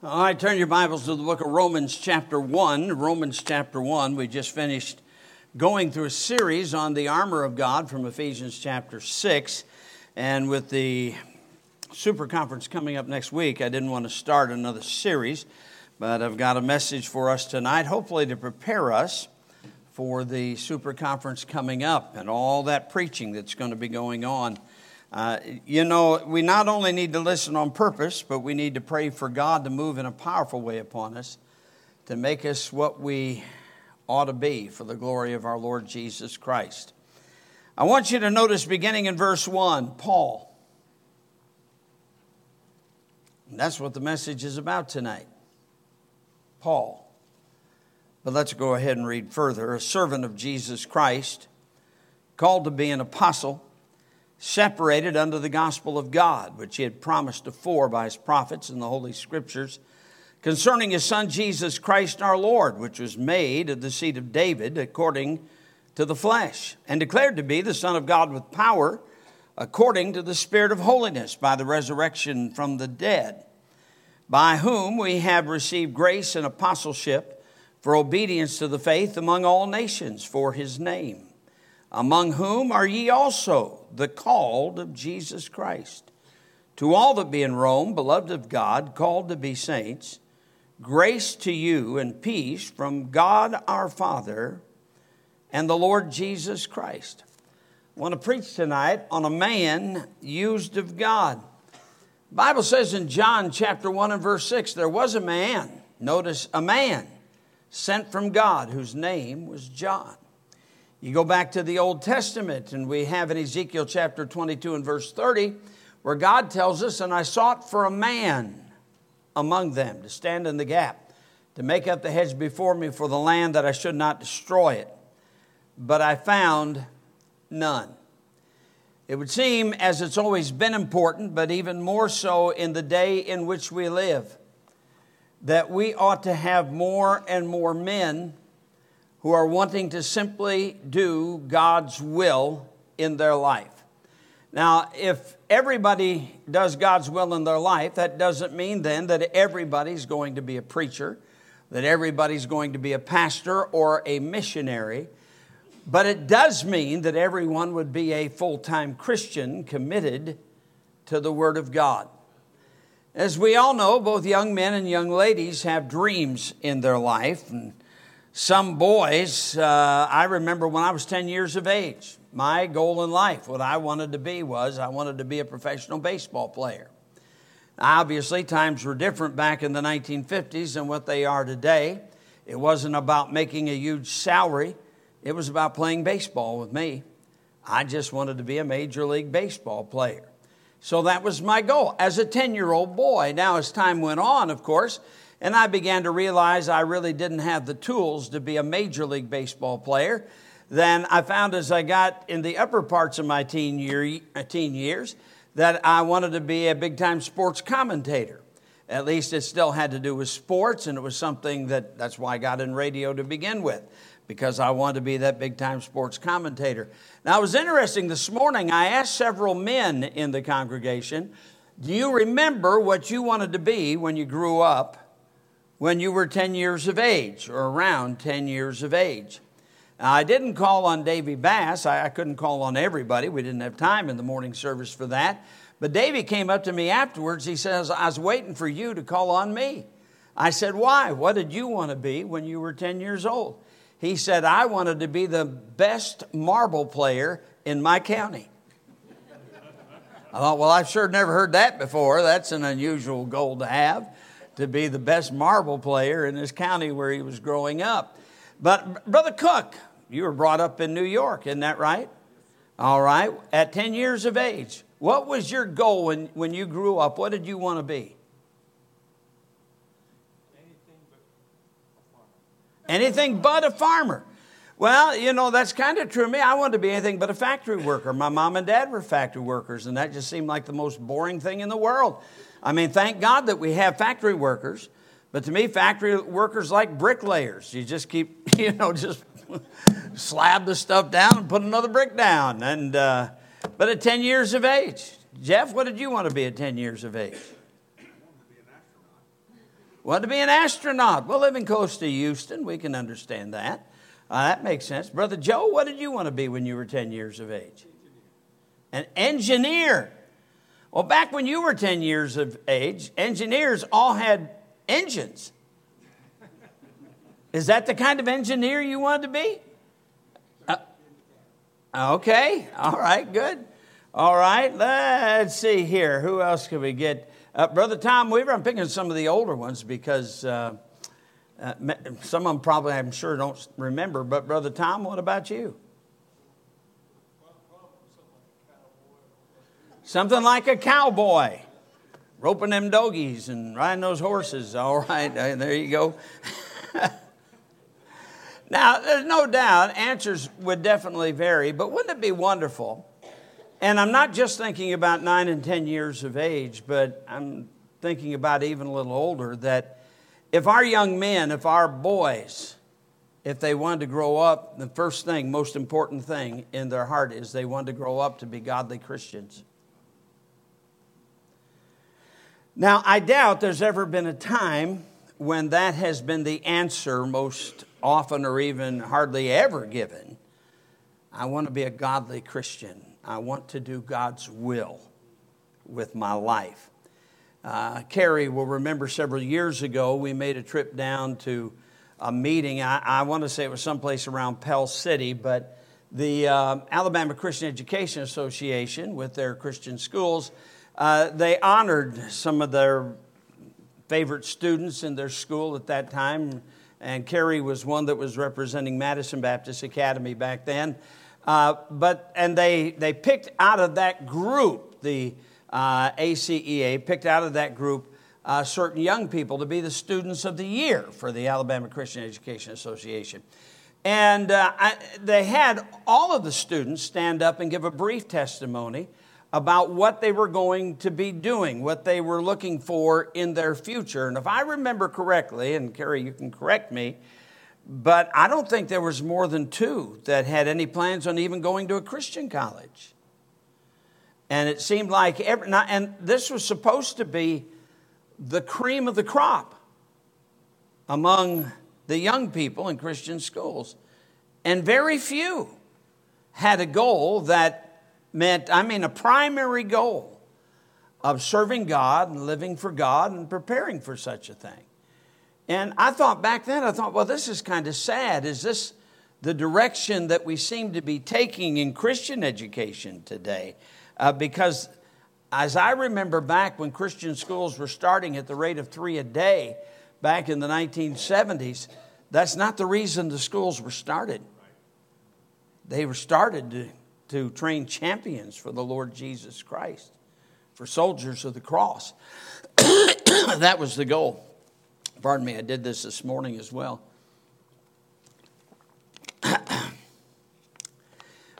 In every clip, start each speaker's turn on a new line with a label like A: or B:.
A: All right, turn your Bibles to the book of Romans, chapter 1. Romans, chapter 1. We just finished going through a series on the armor of God from Ephesians, chapter 6. And with the super conference coming up next week, I didn't want to start another series, but I've got a message for us tonight, hopefully to prepare us for the super conference coming up and all that preaching that's going to be going on uh, you know, we not only need to listen on purpose, but we need to pray for God to move in a powerful way upon us to make us what we ought to be for the glory of our Lord Jesus Christ. I want you to notice beginning in verse 1, Paul. And that's what the message is about tonight. Paul. But let's go ahead and read further. A servant of Jesus Christ, called to be an apostle separated under the gospel of God, which he had promised afore by his prophets in the Holy Scriptures, concerning his Son Jesus Christ our Lord, which was made of the seed of David according to the flesh, and declared to be the Son of God with power, according to the Spirit of holiness, by the resurrection from the dead, by whom we have received grace and apostleship for obedience to the faith among all nations for his name among whom are ye also the called of Jesus Christ. To all that be in Rome, beloved of God, called to be saints, grace to you and peace from God our Father and the Lord Jesus Christ. I want to preach tonight on a man used of God. The Bible says in John chapter 1 and verse 6 there was a man, notice a man, sent from God whose name was John. You go back to the Old Testament, and we have in Ezekiel chapter 22 and verse 30, where God tells us, And I sought for a man among them to stand in the gap, to make up the hedge before me for the land that I should not destroy it. But I found none. It would seem, as it's always been important, but even more so in the day in which we live, that we ought to have more and more men who are wanting to simply do God's will in their life. Now, if everybody does God's will in their life, that doesn't mean then that everybody's going to be a preacher, that everybody's going to be a pastor or a missionary. But it does mean that everyone would be a full time Christian committed to the Word of God. As we all know, both young men and young ladies have dreams in their life. And some boys, uh, I remember when I was 10 years of age, my goal in life, what I wanted to be was I wanted to be a professional baseball player. Obviously, times were different back in the 1950s than what they are today. It wasn't about making a huge salary, it was about playing baseball with me. I just wanted to be a Major League Baseball player. So that was my goal as a 10 year old boy. Now, as time went on, of course, and I began to realize I really didn't have the tools to be a Major League Baseball player. Then I found as I got in the upper parts of my teen, year, uh, teen years that I wanted to be a big time sports commentator. At least it still had to do with sports, and it was something that that's why I got in radio to begin with, because I wanted to be that big time sports commentator. Now, it was interesting this morning, I asked several men in the congregation, Do you remember what you wanted to be when you grew up? When you were 10 years of age or around 10 years of age. Now, I didn't call on Davy Bass. I, I couldn't call on everybody. We didn't have time in the morning service for that. But Davy came up to me afterwards. He says, I was waiting for you to call on me. I said, Why? What did you want to be when you were 10 years old? He said, I wanted to be the best marble player in my county. I thought, well, I've sure never heard that before. That's an unusual goal to have to be the best marble player in this county where he was growing up. But, Brother Cook, you were brought up in New York, isn't that right? All right. At 10 years of age, what was your goal when, when you grew up? What did you want to be? Anything but a farmer. Well, you know, that's kind of true of me. I wanted to be anything but a factory worker. My mom and dad were factory workers, and that just seemed like the most boring thing in the world. I mean, thank God that we have factory workers, but to me, factory workers like bricklayers. You just keep, you know, just slab the stuff down and put another brick down. And uh, but at 10 years of age, Jeff, what did you want to be at 10 years of age? Want to be an astronaut. Well, living close to Houston, we can understand that. Uh, that makes sense. Brother Joe, what did you want to be when you were 10 years of age? Engineer. An engineer. Well, back when you were 10 years of age, engineers all had engines. Is that the kind of engineer you wanted to be? Uh, okay, all right, good. All right, let's see here. Who else can we get? Uh, Brother Tom Weaver, I'm picking some of the older ones because uh, uh, some of them probably, I'm sure, don't remember. But Brother Tom, what about you? Something like a cowboy, roping them dogies and riding those horses. All right, uh, there you go. now, there's no doubt answers would definitely vary, but wouldn't it be wonderful? And I'm not just thinking about nine and 10 years of age, but I'm thinking about even a little older that if our young men, if our boys, if they wanted to grow up, the first thing, most important thing in their heart is they want to grow up to be godly Christians. Now, I doubt there's ever been a time when that has been the answer most often or even hardly ever given. I want to be a godly Christian. I want to do God's will with my life. Uh, Carrie will remember several years ago, we made a trip down to a meeting. I, I want to say it was someplace around Pell City, but the uh, Alabama Christian Education Association, with their Christian schools, uh, they honored some of their favorite students in their school at that time, and Carrie was one that was representing Madison Baptist Academy back then. Uh, but and they they picked out of that group the uh, ACEA picked out of that group uh, certain young people to be the students of the year for the Alabama Christian Education Association. And uh, I, they had all of the students stand up and give a brief testimony about what they were going to be doing, what they were looking for in their future. And if I remember correctly, and Carrie, you can correct me, but I don't think there was more than two that had any plans on even going to a Christian college. And it seemed like every, and this was supposed to be the cream of the crop among the young people in Christian schools. And very few had a goal that meant, I mean, a primary goal of serving God and living for God and preparing for such a thing. And I thought back then, I thought, well, this is kind of sad. Is this the direction that we seem to be taking in Christian education today? Uh, because as I remember back when Christian schools were starting at the rate of three a day back in the 1970s, that's not the reason the schools were started. They were started to to train champions for the Lord Jesus Christ, for soldiers of the cross. that was the goal. Pardon me, I did this this morning as well. but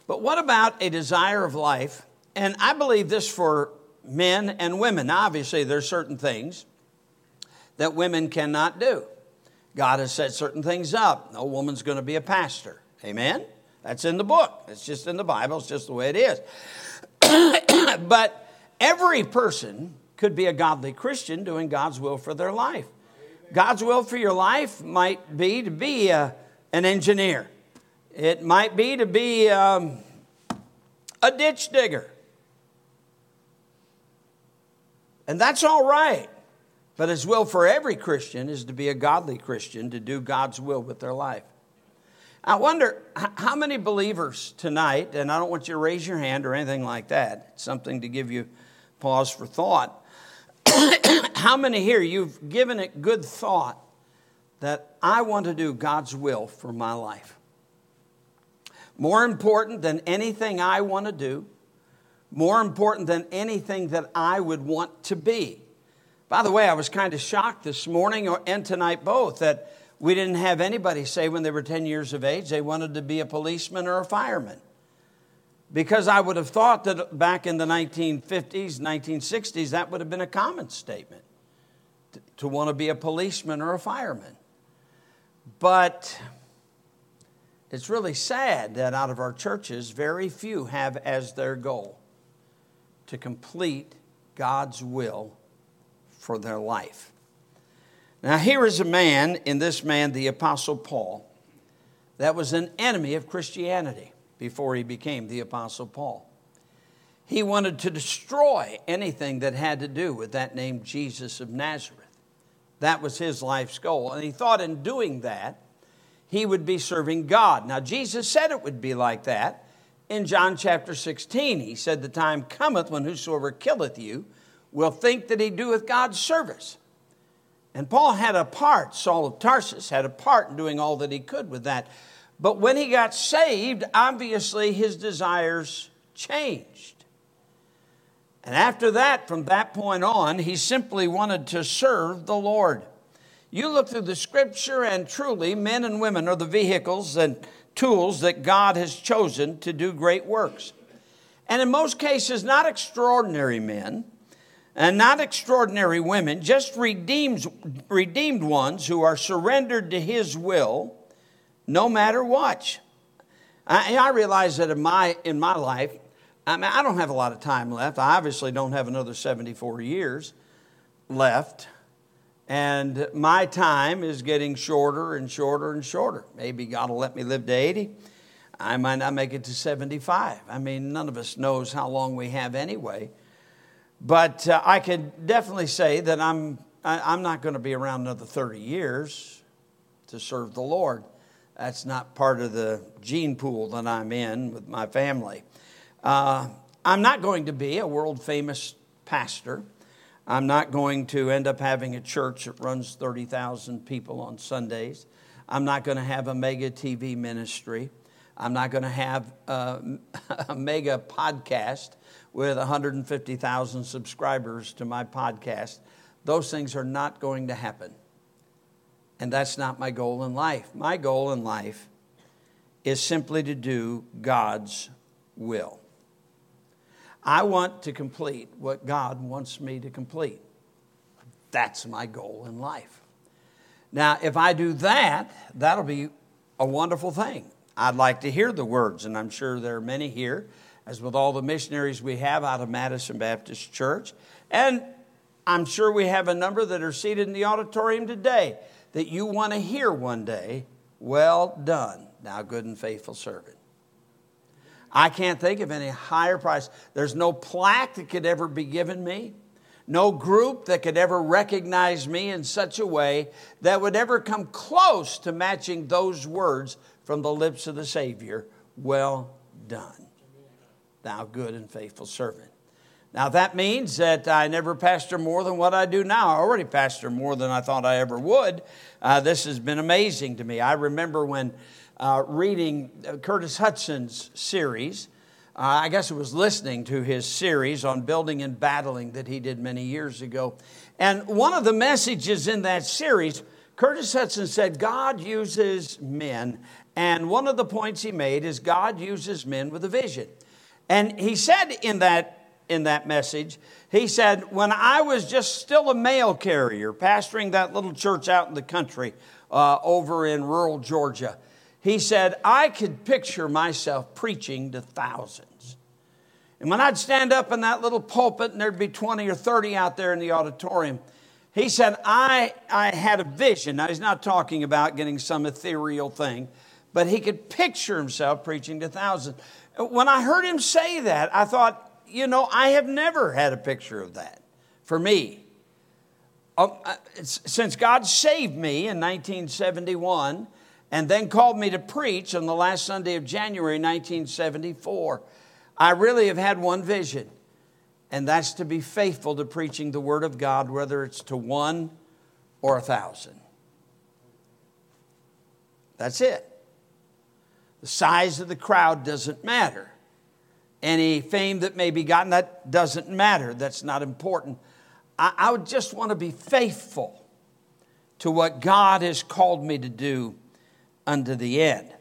A: what about a desire of life? And I believe this for men and women. obviously, there's certain things that women cannot do. God has set certain things up. No woman's going to be a pastor. Amen? That's in the book. It's just in the Bible. It's just the way it is. but every person could be a godly Christian doing God's will for their life. God's will for your life might be to be a, an engineer, it might be to be um, a ditch digger. And that's all right. But His will for every Christian is to be a godly Christian, to do God's will with their life. I wonder how many believers tonight, and I don't want you to raise your hand or anything like that, it's something to give you pause for thought. how many here you've given it good thought that I want to do God's will for my life? More important than anything I want to do, more important than anything that I would want to be. By the way, I was kind of shocked this morning and tonight both that we didn't have anybody say when they were 10 years of age they wanted to be a policeman or a fireman. Because I would have thought that back in the 1950s, 1960s, that would have been a common statement to, want to be a policeman or a fireman. But it's really sad that out of our churches, very few have as their goal to complete God's will for their life. Now, here is a man, in this man, the Apostle Paul, that was an enemy of Christianity before he became the Apostle Paul. He wanted to destroy anything that had to do with that name, Jesus of Nazareth. That was his life's goal. And he thought in doing that, he would be serving God. Now, Jesus said it would be like that in John chapter 16. He said, The time cometh when whosoever killeth you will think that he doeth God's service. And Paul had a part, Saul of Tarsus had a part in doing all that he could with that. But when he got saved, obviously his desires changed. And after that, from that point on, he simply wanted to serve the Lord. You look through the scripture, and truly, men and women are the vehicles and tools that God has chosen to do great works. And in most cases, not extraordinary men, and not extraordinary women, just redeemed, redeemed ones who are surrendered to His will no matter what. I, I realize that in my, in my life, I mean, I don't have a lot of time left. I obviously don't have another 74 years left. And my time is getting shorter and shorter and shorter. Maybe God will let me live to 80. I might not make it to 75. I mean, none of us knows how long we have anyway. But uh, I can definitely say that I'm, I, am not going to be around another 30 years to serve the Lord. That's not part of the gene pool that I'm in with my family. Uh, I'm not going to be a world famous pastor. I'm not going to end up having a church that runs 30,000 people on Sundays. I'm not going to have a mega TV ministry. I'm not going to have a, a mega podcast with 150,000 subscribers to my podcast. Those things are not going to happen. And that's not my goal in life. My goal in life is simply to do God's will. I want to complete what God wants me to complete. That's my goal in life. Now, if I do that, that'll be a wonderful thing. I'd like to hear the words, and I'm sure there are many here as with all the missionaries we have out of Madison Baptist Church. And I'm sure we have a number that are seated in the auditorium today that you want to hear one day, well done, thou good and faithful servant. I can't think of any higher price. There's no plaque that could ever be given me, no group that could ever recognize me in such a way that would ever come close to matching those words from the lips of the Savior. Well done thou good and faithful servant. Now, that means that I never pastor more than what I do now. I already pastor more than I thought I ever would. Uh, this has been amazing to me. I remember when uh, reading uh, Curtis Hutson's series, uh, I guess it was listening to his series on building and battling that he did many years ago. And one of the messages in that series, Curtis Hutson said, God uses men. And one of the points he made is God uses men with a vision. And he said in that, in that message, he said, When I was just still a mail carrier, pastoring that little church out in the country uh, over in rural Georgia, he said, I could picture myself preaching to thousands. And when I'd stand up in that little pulpit and there'd be 20 or 30 out there in the auditorium, he said, I, I had a vision. Now, he's not talking about getting some ethereal thing, but he could picture himself preaching to thousands. When I heard him say that, I thought, you know, I have never had a picture of that for me. Um, since God saved me in 1971 and then called me to preach on the last Sunday of January 1974, I really have had one vision, and that's to be faithful to preaching the Word of God, whether it's to one or a thousand. That's it. The size of the crowd doesn't matter. Any fame that may be gotten, that doesn't matter. That's not important. I, I would just want to be faithful to what God has called me to do unto the end.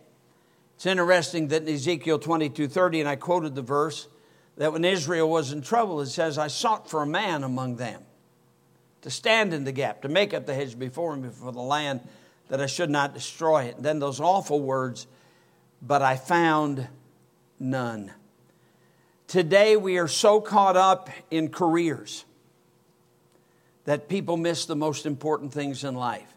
A: It's interesting that in Ezekiel 22 30, and I quoted the verse, that when Israel was in trouble, it says, I sought for a man among them to stand in the gap, to make up the hedge before me for the land that I should not destroy it. And then those awful words, but I found none. Today we are so caught up in careers that people miss the most important things in life.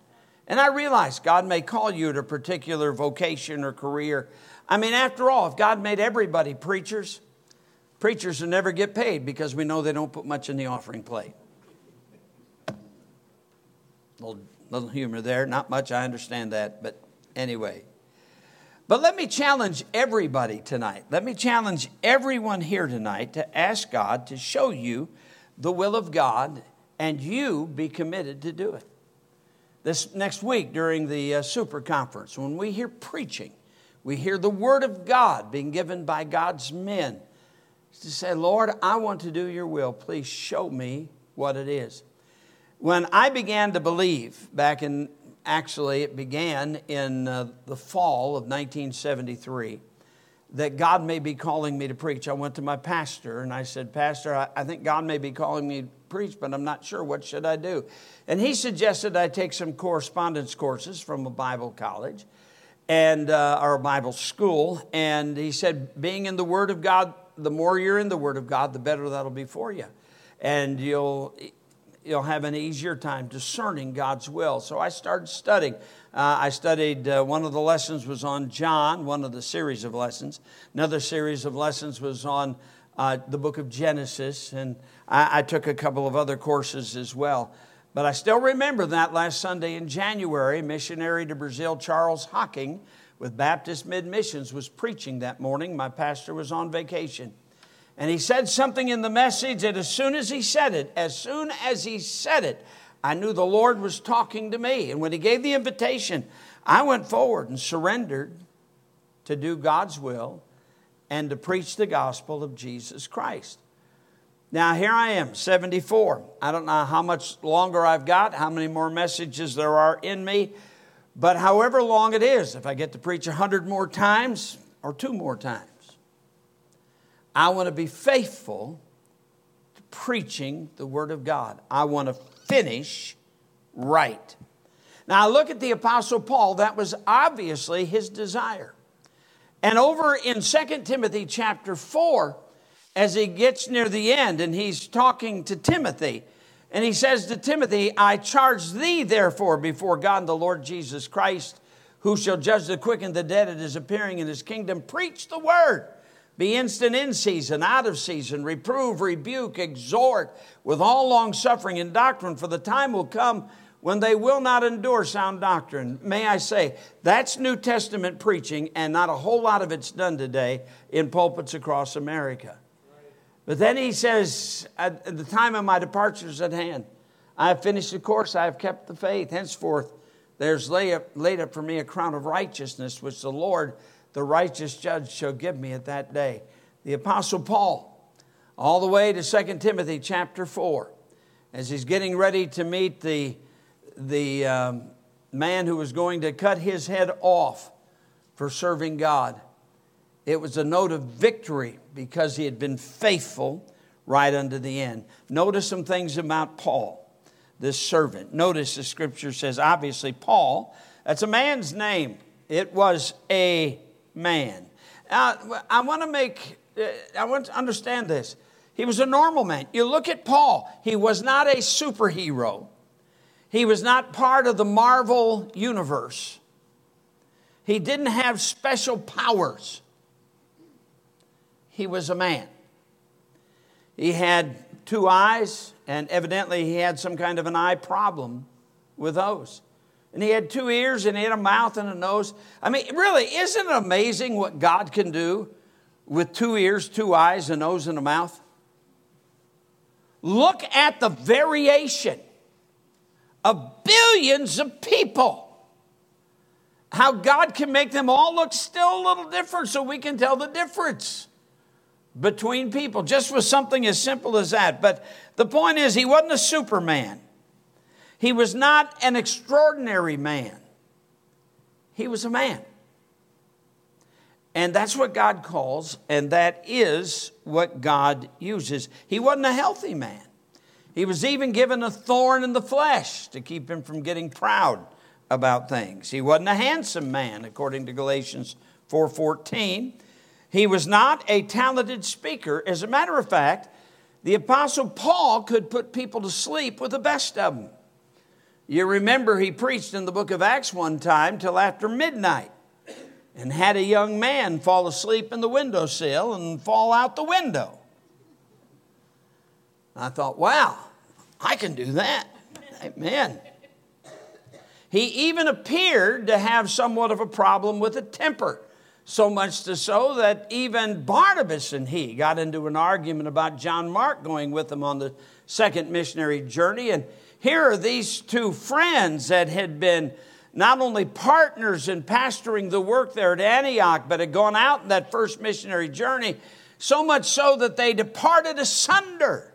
A: And I realize God may call you to a particular vocation or career. I mean, after all, if God made everybody preachers, preachers will never get paid because we know they don't put much in the offering plate. Little, little humor there, not much, I understand that, but anyway. But let me challenge everybody tonight. Let me challenge everyone here tonight to ask God to show you the will of God and you be committed to do it this next week during the uh, super conference, when we hear preaching, we hear the word of God being given by God's men to say, Lord, I want to do your will. Please show me what it is. When I began to believe, back in actually, it began in uh, the fall of 1973, that God may be calling me to preach, I went to my pastor and I said, Pastor, I, I think God may be calling me to preach, but I'm not sure. What should I do? And he suggested I take some correspondence courses from a Bible college and uh, a Bible school. And he said, being in the Word of God, the more you're in the Word of God, the better that'll be for you, and you'll you'll have an easier time discerning God's will. So I started studying. Uh, I studied, uh, one of the lessons was on John, one of the series of lessons. Another series of lessons was on uh, the book of Genesis, and I, I took a couple of other courses as well. But I still remember that last Sunday in January, missionary to Brazil Charles Hocking with Baptist Mid Missions was preaching that morning. My pastor was on vacation. And he said something in the message that as soon as he said it, as soon as he said it, I knew the Lord was talking to me. And when he gave the invitation, I went forward and surrendered to do God's will and to preach the gospel of Jesus Christ. Now, here I am, 74. I don't know how much longer I've got, how many more messages there are in me, but however long it is, if I get to preach 100 more times or two more times, I want to be faithful to preaching the Word of God. I want to finish right. Now, look at the Apostle Paul. That was obviously his desire. And over in 2 Timothy chapter 4, as he gets near the end and he's talking to Timothy, and he says to Timothy, I charge thee therefore before God the Lord Jesus Christ, who shall judge the quick and the dead at his appearing in his kingdom, preach the word. Be instant in season, out of season, reprove, rebuke, exhort with all long suffering and doctrine, for the time will come when they will not endure sound doctrine. May I say, that's New Testament preaching, and not a whole lot of it's done today in pulpits across America. But then he says, At the time of my departure is at hand. I have finished the course, I have kept the faith. Henceforth, there's laid up, laid up for me a crown of righteousness, which the Lord, the righteous judge, shall give me at that day. The Apostle Paul, all the way to 2 Timothy chapter 4, as he's getting ready to meet the the um, man who was going to cut his head off for serving God. It was a note of victory because he had been faithful right unto the end. Notice some things about Paul, this servant. Notice the scripture says, obviously, Paul, that's a man's name. It was a man. I want to make, uh, I want to understand this. He was a normal man. You look at Paul, he was not a superhero. He was not part of the Marvel universe. He didn't have special powers. He was a man. He had two eyes, and evidently he had some kind of an eye problem with those. And he had two ears, and he had a mouth and a nose. I mean, really, isn't it amazing what God can do with two ears, two eyes, a nose, and a mouth? Look at the variation of billions of people. How God can make them all look still a little different so we can tell the difference between people, just with something as simple as that. But the point is, he wasn't a superman, he was not an extraordinary man, he was a man. And that's what God calls, and that is what God uses. He wasn't a healthy man. He was even given a thorn in the flesh to keep him from getting proud about things. He wasn't a handsome man, according to Galatians 4:14. He was not a talented speaker. As a matter of fact, The Apostle Paul could put people to sleep with the best of them. You remember he preached in the book of Acts one time till after midnight and had a young man fall asleep in the windowsill and fall out the window. I thought, wow, I can do that. Amen. He even appeared to have somewhat of a problem with a temper. So much to so that even Barnabas and he got into an argument about John Mark going with them on the second missionary journey. And here are these two friends that had been not only partners in pastoring the work there at Antioch, but had gone out in that first missionary journey, so much so that they departed asunder.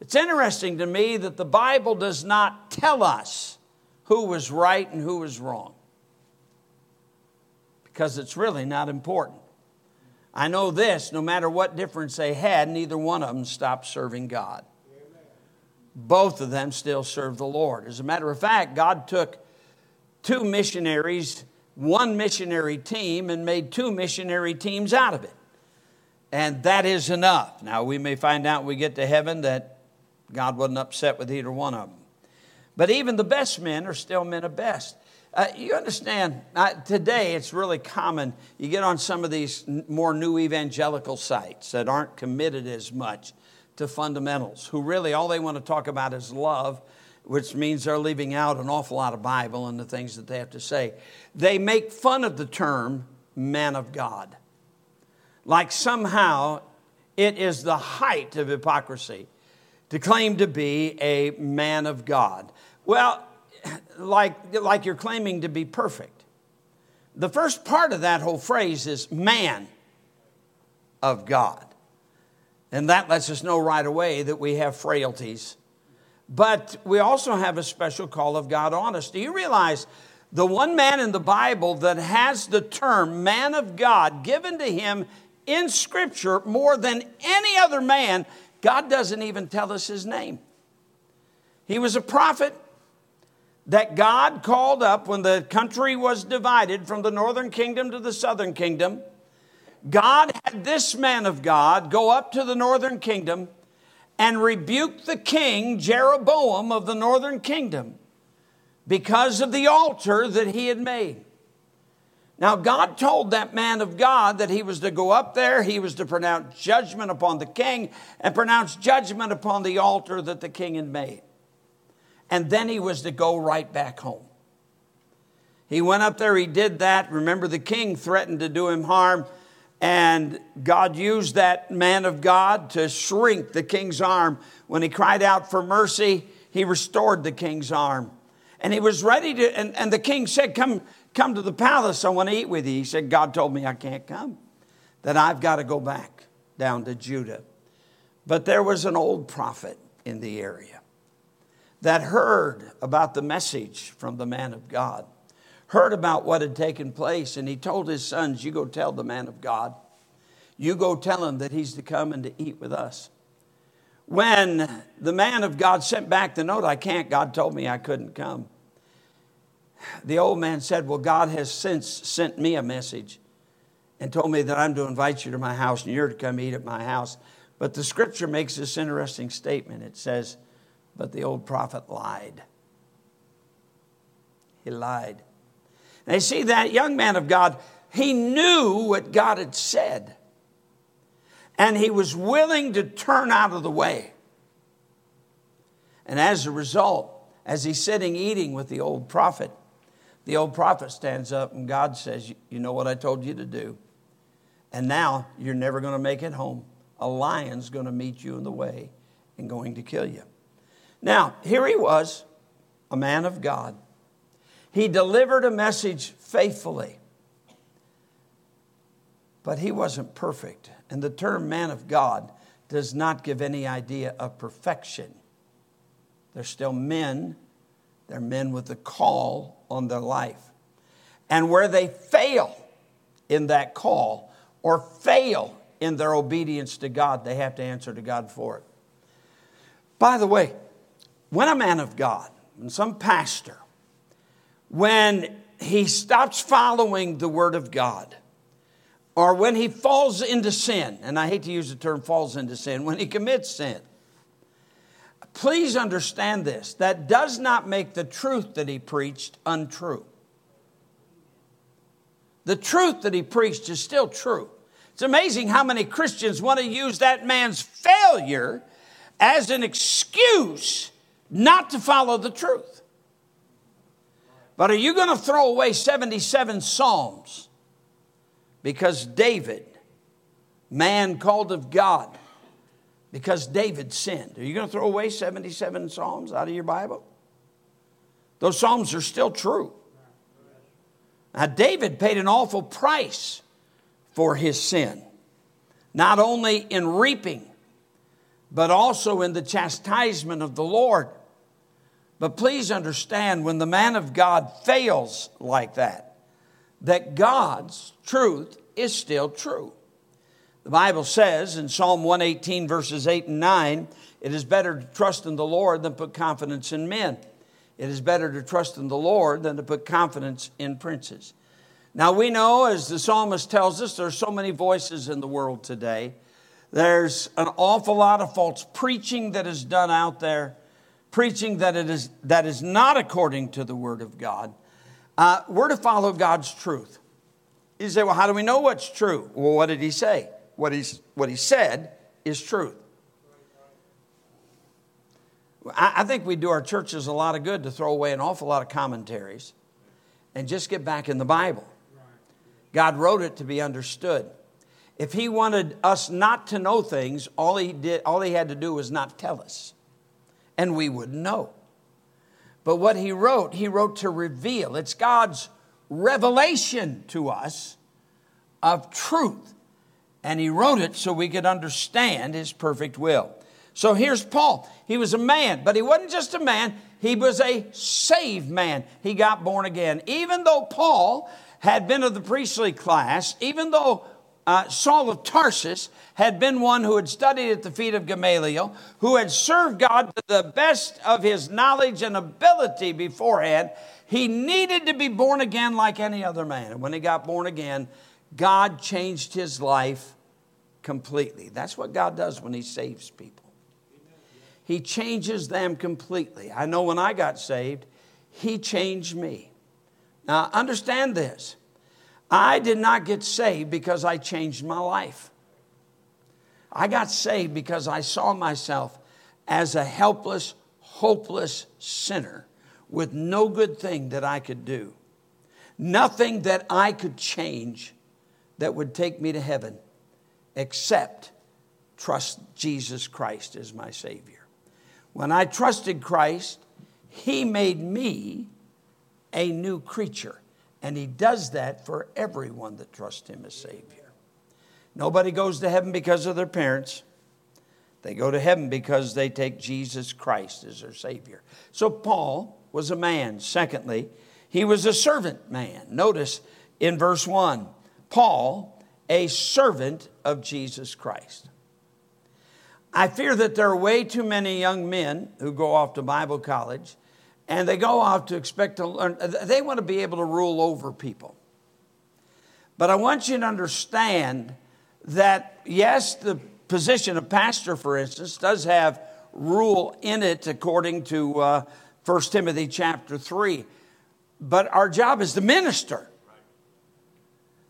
A: It's interesting to me that the Bible does not tell us who was right and who was wrong because it's really not important. I know this no matter what difference they had, neither one of them stopped serving God. Both of them still serve the Lord. As a matter of fact, God took two missionaries, one missionary team, and made two missionary teams out of it. And that is enough. Now, we may find out when we get to heaven that God wasn't upset with either one of them. But even the best men are still men of best. Uh, you understand, uh, today it's really common. You get on some of these more new evangelical sites that aren't committed as much to fundamentals, who really all they want to talk about is love, which means they're leaving out an awful lot of Bible and the things that they have to say. They make fun of the term man of God. Like somehow it is the height of hypocrisy to claim to be a man of God. Well, like, like you're claiming to be perfect. The first part of that whole phrase is man of God. And that lets us know right away that we have frailties. But we also have a special call of God on us. Do you realize the one man in the Bible that has the term man of God given to him in Scripture more than any other man, God doesn't even tell us his name. He was a prophet, that God called up when the country was divided from the northern kingdom to the southern kingdom. God had this man of God go up to the northern kingdom and rebuke the king, Jeroboam of the northern kingdom, because of the altar that he had made. Now, God told that man of God that he was to go up there, he was to pronounce judgment upon the king, and pronounce judgment upon the altar that the king had made and then he was to go right back home. He went up there, he did that. Remember, the king threatened to do him harm, and God used that man of God to shrink the king's arm. When he cried out for mercy, he restored the king's arm. And he was ready to, and, and the king said, Come, come to the palace, I want to eat with you. He said, God told me I can't come, that I've got to go back down to Judah. But there was an old prophet in the area that heard about the message from the man of God, heard about what had taken place, and he told his sons, You go tell the man of God. You go tell him that he's to come and to eat with us. When the man of God sent back the note, I can't, God told me I couldn't come. The old man said, Well, God has since sent me a message and told me that I'm to invite you to my house and you're to come eat at my house. But the scripture makes this interesting statement. It says, but the old prophet lied. He lied. You see, that young man of God, he knew what God had said. And he was willing to turn out of the way. And as a result, as he's sitting eating with the old prophet, the old prophet stands up and God says, You know what I told you to do? And now you're never going to make it home. A lion's going to meet you in the way and going to kill you. Now, here he was, a man of God. He delivered a message faithfully, but he wasn't perfect. And the term man of God does not give any idea of perfection. They're still men, they're men with a call on their life. And where they fail in that call or fail in their obedience to God, they have to answer to God for it. By the way, when a man of God, and some pastor, when he stops following the Word of God, or when he falls into sin, and I hate to use the term falls into sin, when he commits sin, please understand this that does not make the truth that he preached untrue. The truth that he preached is still true. It's amazing how many Christians want to use that man's failure as an excuse not to follow the truth. But are you going to throw away 77 Psalms because David, man called of God, because David sinned? Are you going to throw away 77 Psalms out of your Bible? Those Psalms are still true. Now, David paid an awful price for his sin, not only in reaping, but also in the chastisement of the Lord. But please understand when the man of God fails like that, that God's truth is still true. The Bible says in Psalm 118, verses 8 and 9, it is better to trust in the Lord than put confidence in men. It is better to trust in the Lord than to put confidence in princes. Now we know, as the psalmist tells us, there's so many voices in the world today. There's an awful lot of false preaching that is done out there preaching that it is that is not according to the word of God. Uh, we're to follow God's truth. You say, well, how do we know what's true? Well, what did he say? What, he's, what he said is truth. I, I think we do our churches a lot of good to throw away an awful lot of commentaries and just get back in the Bible. God wrote it to be understood. If he wanted us not to know things, all he did, all he had to do was not tell us and we would know. But what he wrote, he wrote to reveal. It's God's revelation to us of truth. And he wrote it so we could understand his perfect will. So here's Paul. He was a man, but he wasn't just a man, he was a saved man. He got born again. Even though Paul had been of the priestly class, even though uh, Saul of Tarsus had been one who had studied at the feet of Gamaliel, who had served God to the best of his knowledge and ability beforehand. He needed to be born again like any other man. And when he got born again, God changed his life completely. That's what God does when he saves people. He changes them completely. I know when I got saved, he changed me. Now, understand this. I did not get saved because I changed my life. I got saved because I saw myself as a helpless, hopeless sinner with no good thing that I could do. Nothing that I could change that would take me to heaven except trust Jesus Christ as my Savior. When I trusted Christ, He made me a new creature. And he does that for everyone that trusts him as Savior. Nobody goes to heaven because of their parents. They go to heaven because they take Jesus Christ as their Savior. So Paul was a man. Secondly, he was a servant man. Notice in verse 1 Paul, a servant of Jesus Christ. I fear that there are way too many young men who go off to Bible college and they go off to expect to learn. They want to be able to rule over people. But I want you to understand that, yes, the position of pastor, for instance, does have rule in it according to uh, 1 Timothy chapter 3. But our job is to minister.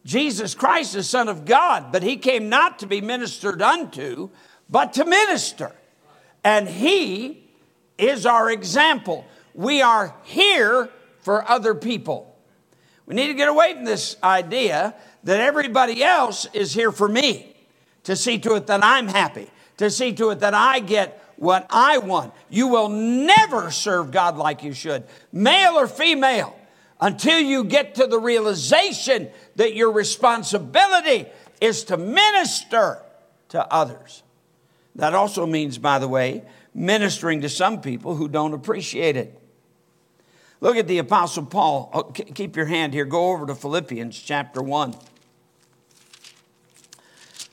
A: Jesus Christ is Son of God, but he came not to be ministered unto, but to minister. And he is our example. We are here for other people. We need to get away from this idea that everybody else is here for me to see to it that I'm happy, to see to it that I get what I want. You will never serve God like you should, male or female, until you get to the realization that your responsibility is to minister to others. That also means, by the way, ministering to some people who don't appreciate it. Look at the Apostle Paul. Oh, keep your hand here. Go over to Philippians chapter 1.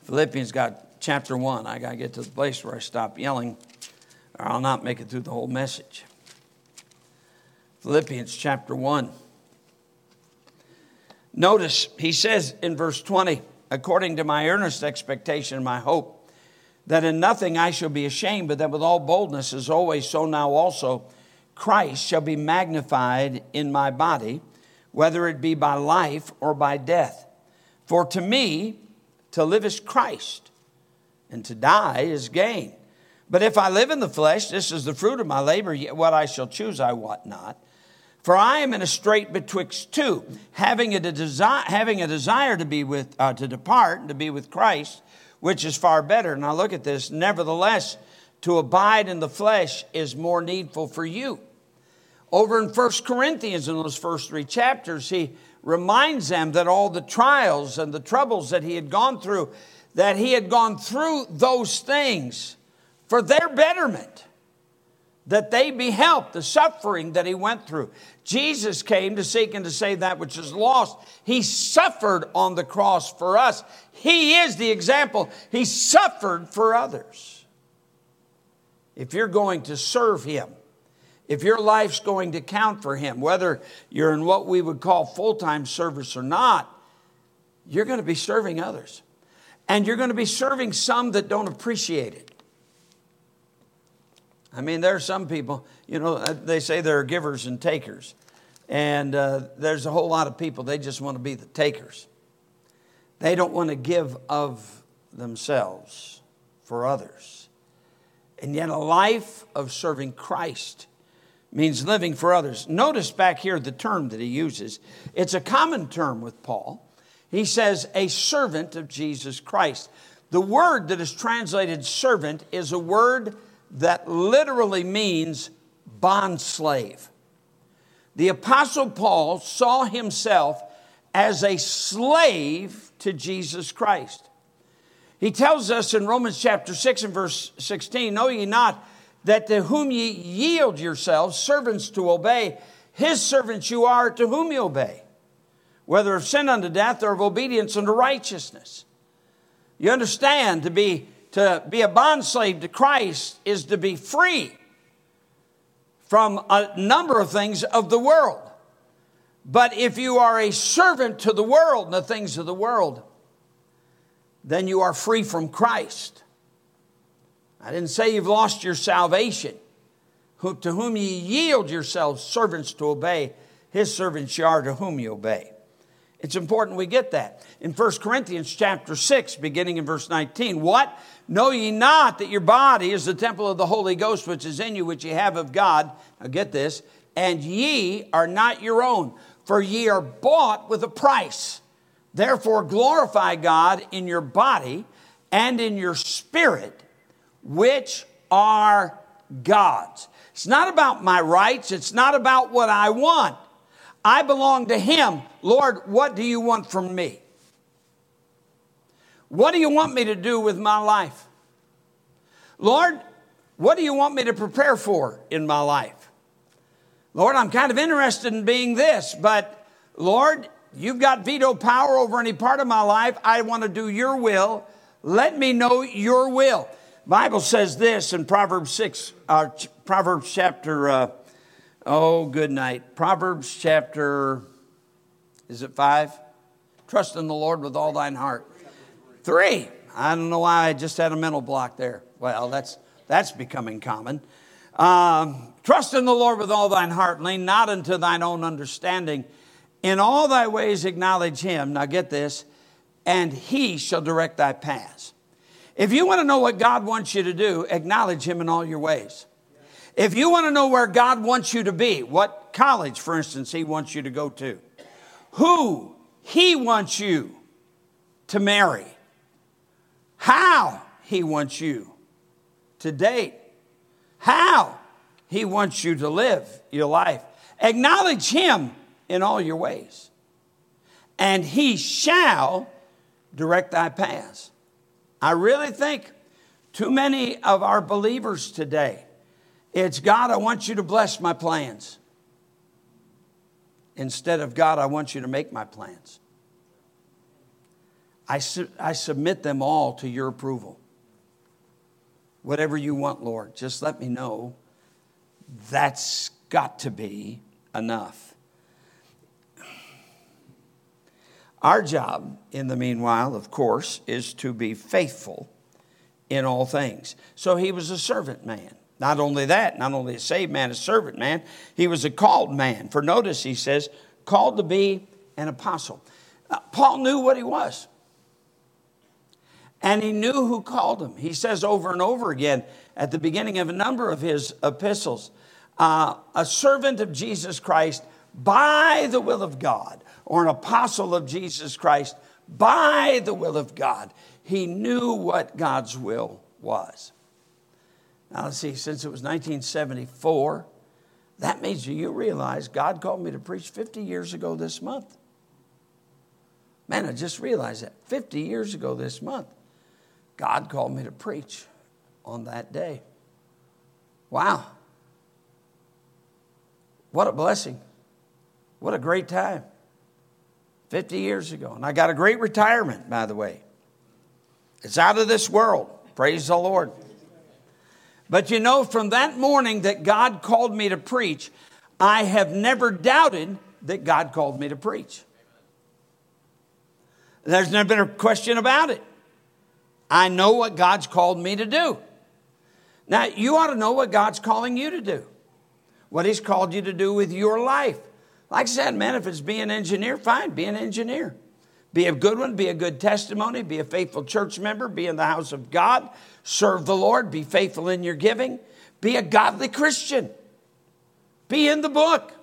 A: Philippians got chapter 1. I got to get to the place where I stop yelling, or I'll not make it through the whole message. Philippians chapter 1. Notice he says in verse 20, according to my earnest expectation and my hope, that in nothing I shall be ashamed, but that with all boldness, as always, so now also, Christ shall be magnified in my body, whether it be by life or by death. For to me, to live is Christ, and to die is gain. But if I live in the flesh, this is the fruit of my labor, yet what I shall choose I wot not. For I am in a strait betwixt two, having a, desire, having a desire to be with, uh, to depart and to be with Christ, which is far better. Now look at this. Nevertheless, to abide in the flesh is more needful for you. Over in First Corinthians, in those first three chapters, he reminds them that all the trials and the troubles that he had gone through, that he had gone through those things for their betterment that they be helped, the suffering that he went through. Jesus came to seek and to save that which is lost. He suffered on the cross for us. He is the example. He suffered for others. If you're going to serve him, if your life's going to count for him, whether you're in what we would call full time service or not, you're going to be serving others. And you're going to be serving some that don't appreciate it. I mean, there are some people, you know, uh, they say there are givers and takers. And uh, there's a whole lot of people, they just want to be the takers. They don't want to give of themselves for others. And yet, a life of serving Christ means living for others. Notice back here the term that he uses. It's a common term with Paul. He says, a servant of Jesus Christ. The word that is translated servant is a word that literally means bond slave. The Apostle Paul saw himself as a slave to Jesus Christ. He tells us in Romans chapter 6 and verse 16 Know ye not that to whom ye yield yourselves servants to obey, his servants you are to whom ye obey, whether of sin unto death or of obedience unto righteousness. You understand to be to be a bondslave to Christ is to be free from a number of things of the world. But if you are a servant to the world and the things of the world, then you are free from Christ. I didn't say you've lost your salvation. To whom ye yield yourselves servants to obey, his servants you are to whom you obey. It's important we get that. In 1 Corinthians chapter 6, beginning in verse 19, what? Know ye not that your body is the temple of the Holy Ghost which is in you, which ye have of God? Now get this. And ye are not your own, for ye are bought with a price. Therefore glorify God in your body and in your spirit, which are God's. It's not about my rights, it's not about what I want. I belong to Him. Lord, what do you want from me? What do you want me to do with my life? Lord, what do you want me to prepare for in my life? Lord, I'm kind of interested in being this, but Lord, you've got veto power over any part of my life. I want to do your will. Let me know your will. Bible says this in Proverbs 6, uh, Proverbs chapter, uh, oh, good night. Proverbs chapter, is it 5? Trust in the Lord with all thine heart. Three. I don't know why I just had a mental block there. Well, that's, that's becoming common. Um, Trust in the Lord with all thine heart, lean not unto thine own understanding. In all thy ways acknowledge him. Now get this, and he shall direct thy paths. If you want to know what God wants you to do, acknowledge him in all your ways. If you want to know where God wants you to be, what college, for instance, he wants you to go to, who he wants you to marry, how He wants you to date, how He wants you to live your life. Acknowledge Him in all your ways, and He shall direct thy paths. I really think too many of our believers today, it's God, I want you to bless my plans. Instead of God, I want you to make my plans. I, su- I submit them all to your approval. Whatever you want, Lord, just let me know. That's got to be enough. Our job, in the meanwhile, of course, is to be faithful in all things. So he was a servant man. Not only that, not only a saved man, a servant man, he was a called man. For notice, he says, called to be an apostle. Uh, Paul knew what he was. And he knew who called him. He says over and over again at the beginning of a number of his epistles, uh, a servant of Jesus Christ by the will of God, or an apostle of Jesus Christ by the will of God. He knew what God's will was. Now, let's see, since it was 1974, that means you realize God called me to preach 50 years ago this month. Man, I just realized that 50 years ago this month, God called me to preach on that day. Wow. What a blessing. What a great time. 50 years ago. And I got a great retirement, by the way. It's out of this world. Praise the Lord. But you know, from that morning that God called me to preach, I have never doubted that God called me to preach. There's never been a question about it. I know what God's called me to do. Now, you ought to know what God's calling you to do, what He's called you to do with your life. Like I said, man, if it's be an engineer, fine, be an engineer. Be a good one, be a good testimony, be a faithful church member, be in the house of God, serve the Lord, be faithful in your giving, be a godly Christian, be in the book.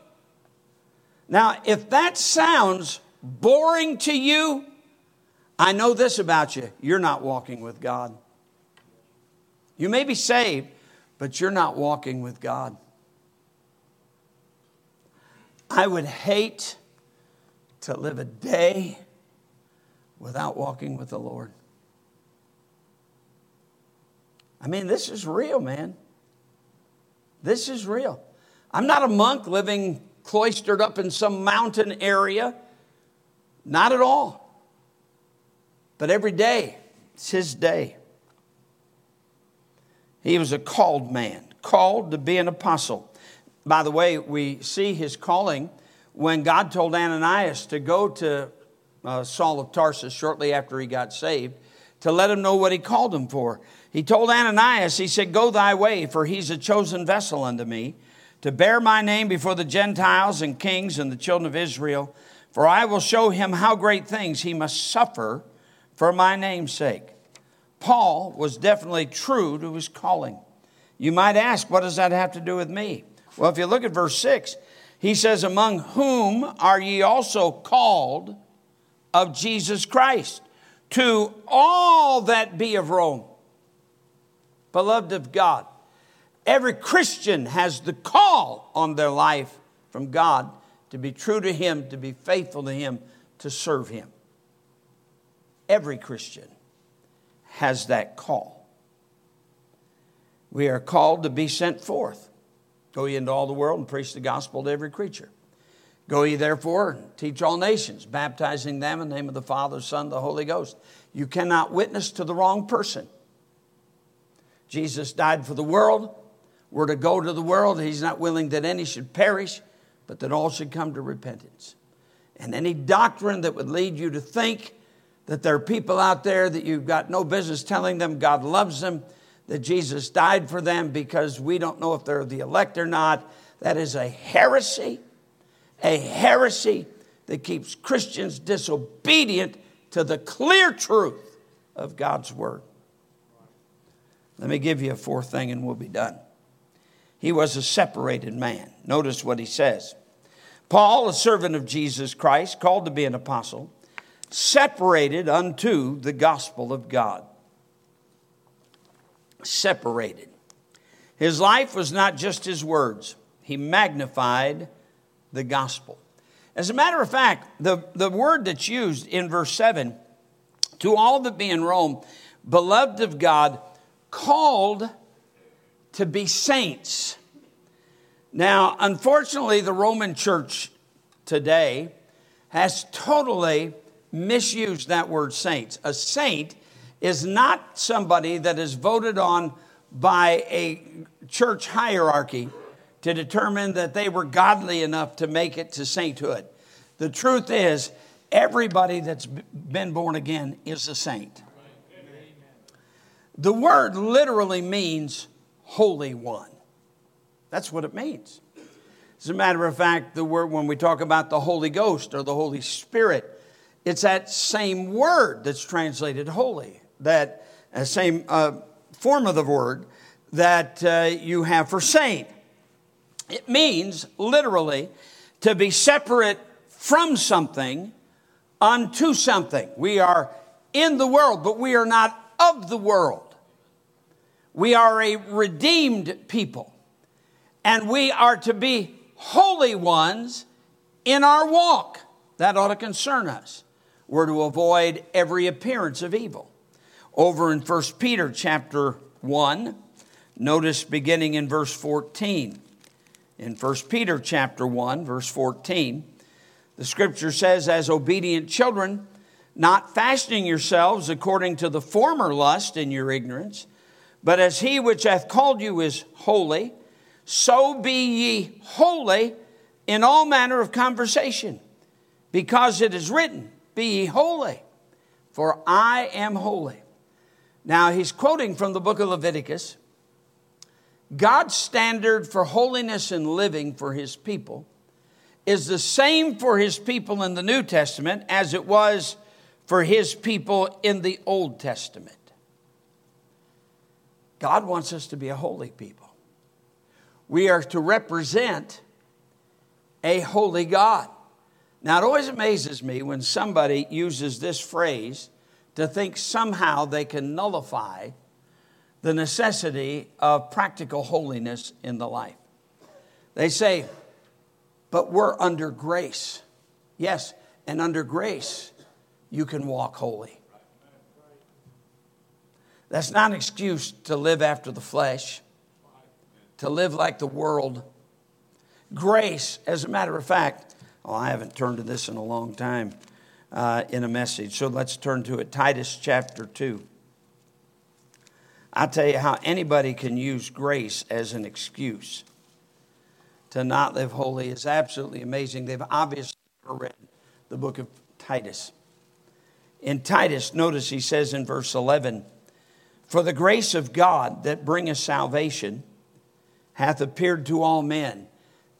A: Now, if that sounds boring to you, I know this about you you're not walking with God. You may be saved, but you're not walking with God. I would hate to live a day without walking with the Lord. I mean, this is real, man. This is real. I'm not a monk living cloistered up in some mountain area. Not at all. But every day, it's his day. He was a called man, called to be an apostle. By the way, we see his calling when God told Ananias to go to uh, Saul of Tarsus shortly after he got saved to let him know what he called him for. He told Ananias, he said, Go thy way, for he's a chosen vessel unto me, to bear my name before the Gentiles and kings and the children of Israel. For I will show him how great things he must suffer for my name's sake. Paul was definitely true to his calling. You might ask, what does that have to do with me? Well, if you look at verse 6, he says, Among whom are ye also called of Jesus Christ, to all that be of Rome, beloved of God. Every Christian has the call on their life from God to be true to Him, to be faithful to Him, to serve Him. Every Christian has that call. We are called to be sent forth. Go ye into all the world and preach the gospel to every creature. Go ye therefore and teach all nations, baptizing them in the name of the Father, Son, the Holy Ghost. You cannot witness to the wrong person. Jesus died for the world. We're to go to the world. He's not willing that any should perish, but that all should come to repentance. And any doctrine that would lead you to think that there are people out there that you've got no business telling them God loves them, that Jesus died for them because we don't know if they're the elect or not. That is a heresy, a heresy that keeps Christians disobedient to the clear truth of God's word. Let me give you a fourth thing and we'll be done. He was a separated man. Notice what he says. Paul, a servant of Jesus Christ, called to be an apostle, separated unto the gospel of God. Separated. His life was not just his words, he magnified the gospel. As a matter of fact, the, the word that's used in verse 7 to all that be in Rome, beloved of God, called to be saints. Now, unfortunately, the Roman church today has totally misused that word saints. A saint is not somebody that is voted on by a church hierarchy to determine that they were godly enough to make it to sainthood. The truth is, Everybody that's been born again is a saint. The word literally means holy one. That's what it means. As a matter of fact, the word when we talk about the Holy Ghost or the Holy Spirit, it's that same word that's translated holy, that uh, same uh, form of the word that uh, you have for saint. It means literally to be separate from something unto something. We are in the world, but we are not of the world. We are a redeemed people, and we are to be holy ones in our walk. That ought to concern us. We're to avoid every appearance of evil. Over in 1 Peter chapter 1, notice beginning in verse 14. In 1 Peter chapter 1, verse 14, the scripture says, As obedient children, not fashioning yourselves according to the former lust in your ignorance, but as he which hath called you is holy, so be ye holy in all manner of conversation, because it is written, Be ye holy, for I am holy. Now he's quoting from the book of Leviticus. God's standard for holiness and living for his people is the same for his people in the New Testament as it was for his people in the Old Testament. God wants us to be a holy people. We are to represent a holy God. Now, it always amazes me when somebody uses this phrase to think somehow they can nullify the necessity of practical holiness in the life. They say, but we're under grace. Yes, and under grace, you can walk holy. That's not an excuse to live after the flesh, to live like the world. Grace, as a matter of fact, oh, I haven't turned to this in a long time uh, in a message, so let's turn to it. Titus chapter 2. I'll tell you how anybody can use grace as an excuse to not live holy is absolutely amazing. They've obviously read the book of Titus. In Titus, notice he says in verse 11, for the grace of God that bringeth salvation hath appeared to all men.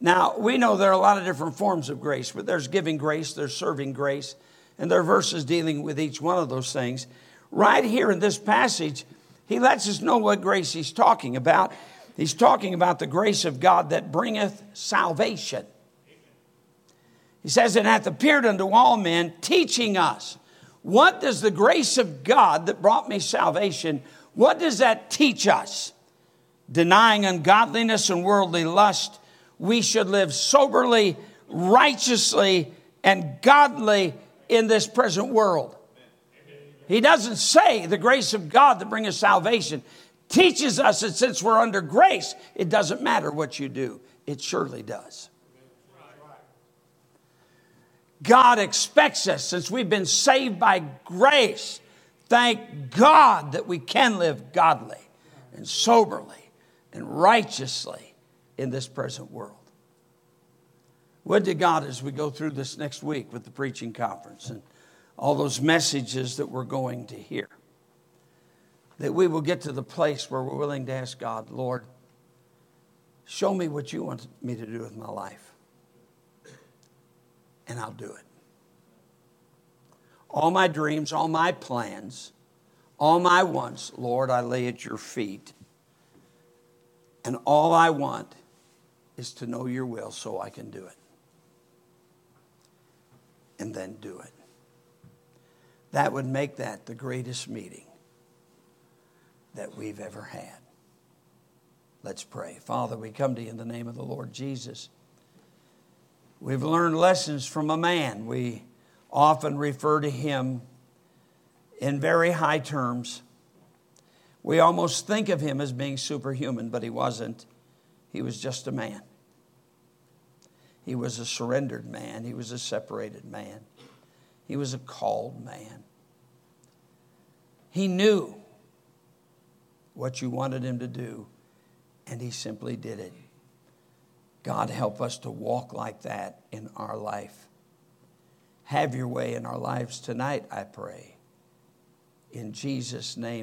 A: Now, we know there are a lot of different forms of grace, but there's giving grace, there's serving grace, and there are verses dealing with each one of those things. Right here in this passage, he lets us know what grace he's talking about. He's talking about the grace of God that bringeth salvation. He says, It hath appeared unto all men, teaching us. What does the grace of God that brought me salvation, what does that teach us? Denying ungodliness and worldly lust, we should live soberly, righteously, and godly in this present world. He doesn't say the grace of God that us salvation teaches us that since we're under grace, it doesn't matter what you do. It surely does. God expects us, since we've been saved by grace, Thank God that we can live godly and soberly and righteously in this present world. Would to God as we go through this next week with the preaching conference and all those messages that we're going to hear, that we will get to the place where we're willing to ask God, Lord, show me what you want me to do with my life, and I'll do it all my dreams, all my plans, all my wants, Lord, I lay at your feet. And all I want is to know your will so I can do it. And then do it. That would make that the greatest meeting that we've ever had. Let's pray. Father, we come to you in the name of the Lord Jesus. We've learned lessons from a man. We often refer to him in very high terms. We almost think of him as being superhuman, but he wasn't. He was just a man. He was a surrendered man. He was a separated man. He was a called man. He knew what you wanted him to do, and he simply did it. God, help us to walk like that in our life. Have your way in our lives tonight, I pray. In Jesus' name.